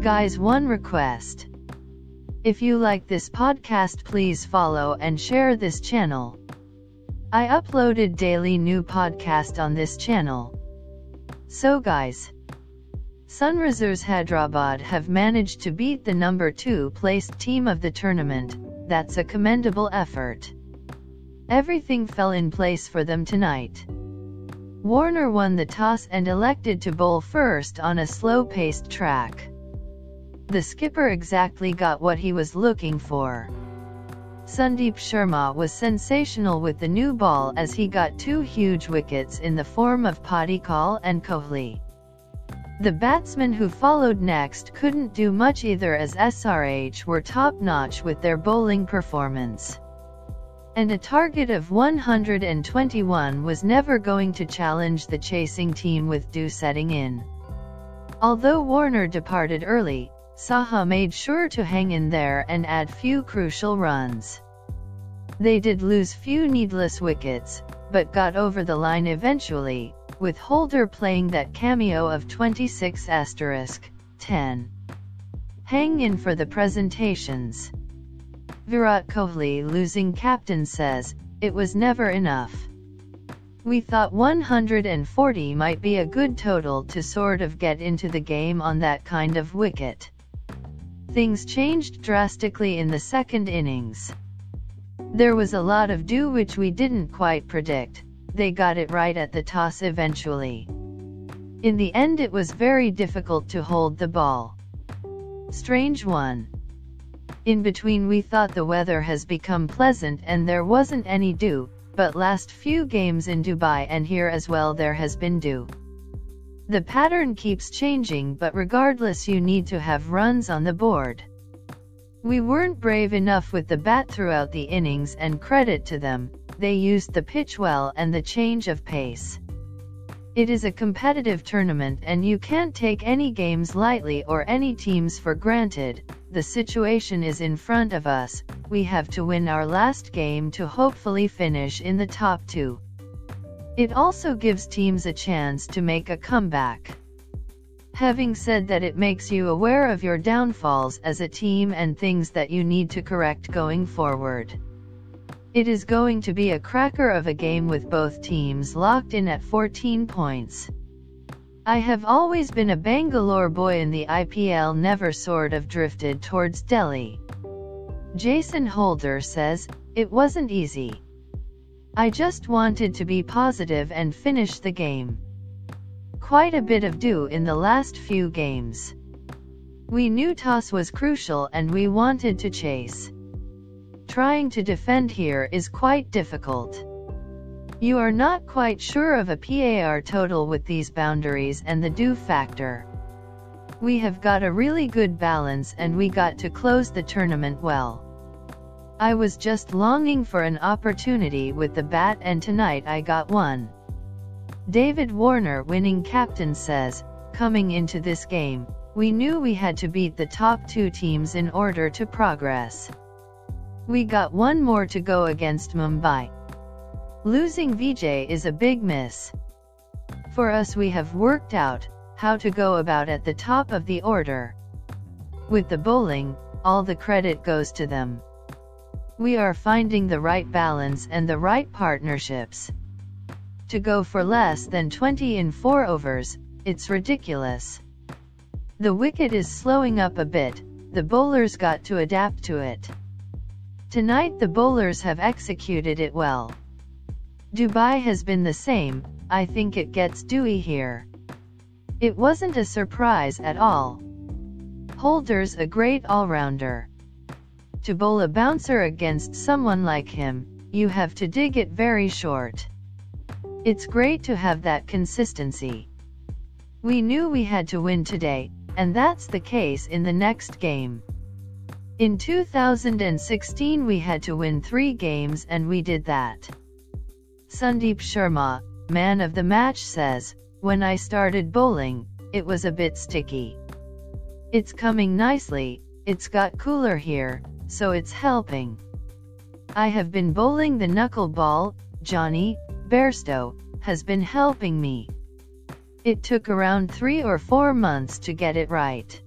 Guys, one request. If you like this podcast, please follow and share this channel. I uploaded daily new podcast on this channel. So guys, Sunrisers Hyderabad have managed to beat the number 2 placed team of the tournament, that's a commendable effort. Everything fell in place for them tonight. Warner won the toss and elected to bowl first on a slow-paced track. The skipper exactly got what he was looking for. Sandeep Sharma was sensational with the new ball as he got two huge wickets in the form of Padikkal and Kohli. The batsmen who followed next couldn't do much either as SRH were top-notch with their bowling performance. And a target of 121 was never going to challenge the chasing team with dew setting in. Although Warner departed early, Saha made sure to hang in there and add few crucial runs. They did lose few needless wickets, but got over the line eventually, with Holder playing that cameo of 26 asterisk 10. Hang in for the presentations. Virat Kohli losing captain says, it was never enough. We thought 140 might be a good total to sort of get into the game on that kind of wicket. Things changed drastically in the second innings. There was a lot of dew which we didn't quite predict, they got it right at the toss eventually. In the end it was very difficult to hold the ball. Strange one. In between we thought the weather has become pleasant and there wasn't any dew, but last few games in Dubai and here as well there has been dew. The pattern keeps changing but regardless you need to have runs on the board. We weren't brave enough with the bat throughout the innings and credit to them, they used the pitch well and the change of pace. It is a competitive tournament and you can't take any games lightly or any teams for granted, the situation is in front of us, we have to win our last game to hopefully finish in the top two. It also gives teams a chance to make a comeback. Having said that it makes you aware of your downfalls as a team and things that you need to correct going forward. It is going to be a cracker of a game with both teams locked in at 14 points. I have always been a Bangalore boy in the IPL never sort of drifted towards Delhi. Jason Holder says, it wasn't easy. I just wanted to be positive and finish the game. Quite a bit of dew in the last few games. We knew toss was crucial and we wanted to chase. Trying to defend here is quite difficult. You are not quite sure of a PAR total with these boundaries and the dew factor. We have got a really good balance and we got to close the tournament well. I was just longing for an opportunity with the bat and tonight I got one. David Warner winning captain says, coming into this game, we knew we had to beat the top two teams in order to progress. We got one more to go against Mumbai. Losing Vijay is a big miss. For us we have worked out how to go about at the top of the order. With the bowling, all the credit goes to them. We are finding the right balance and the right partnerships. To go for less than 20 in 4 overs, it's ridiculous. The wicket is slowing up a bit, the bowlers got to adapt to it. Tonight the bowlers have executed it well. Dubai has been the same, I think it gets dewy here. It wasn't a surprise at all. Holder's a great all-rounder. To bowl a bouncer against someone like him, you have to dig it very short. It's great to have that consistency. We knew we had to win today, and that's the case in the next game. In 2016 we had to win three games and we did that. Sandeep Sharma, man of the match says, when I started bowling, it was a bit sticky. It's coming nicely, it's got cooler here, so it's helping. I have been bowling the knuckleball, Jonny, Bairstow, has been helping me. It took around three or four months to get it right.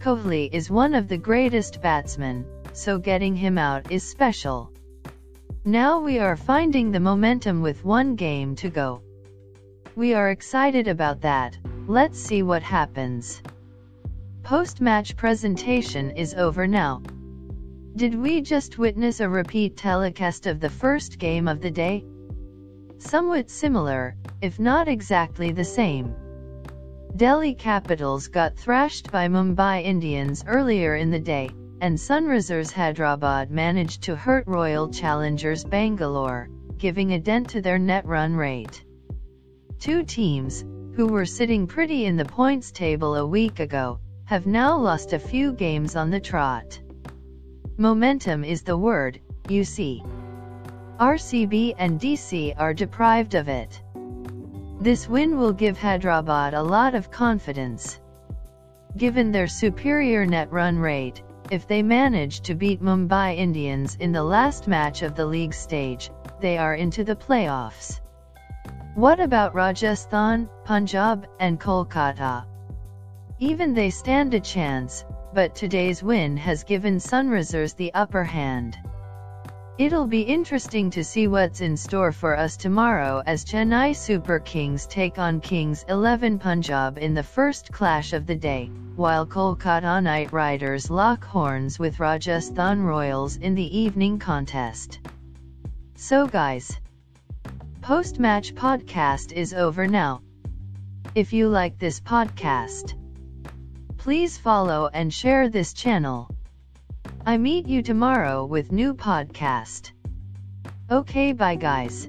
Kohli is one of the greatest batsmen, so getting him out is special. Now we are finding the momentum with one game to go. We are excited about that, let's see what happens. Post-match presentation is over now. Did we just witness a repeat telecast of the first game of the day? Somewhat similar, if not exactly the same. Delhi Capitals got thrashed by Mumbai Indians earlier in the day, and Sunrisers Hyderabad managed to hurt Royal Challengers Bangalore, giving a dent to their net run rate. Two teams, who were sitting pretty in the points table a week ago, have now lost a few games on the trot. Momentum is the word, you see. RCB and DC are deprived of it. This win will give Hyderabad a lot of confidence. Given their superior net run rate, if they manage to beat Mumbai Indians in the last match of the league stage, they are into the playoffs. What about Rajasthan, Punjab, and Kolkata? Even they stand a chance, but today's win has given Sunrisers the upper hand. It'll be interesting to see what's in store for us tomorrow as Chennai Super Kings take on Kings 11 Punjab in the first clash of the day, while Kolkata Knight Riders lock horns with Rajasthan Royals in the evening contest. So guys, post-match podcast is over now. If you like this podcast, Please follow and share this channel. I meet you tomorrow with new podcast. Okay bye guys.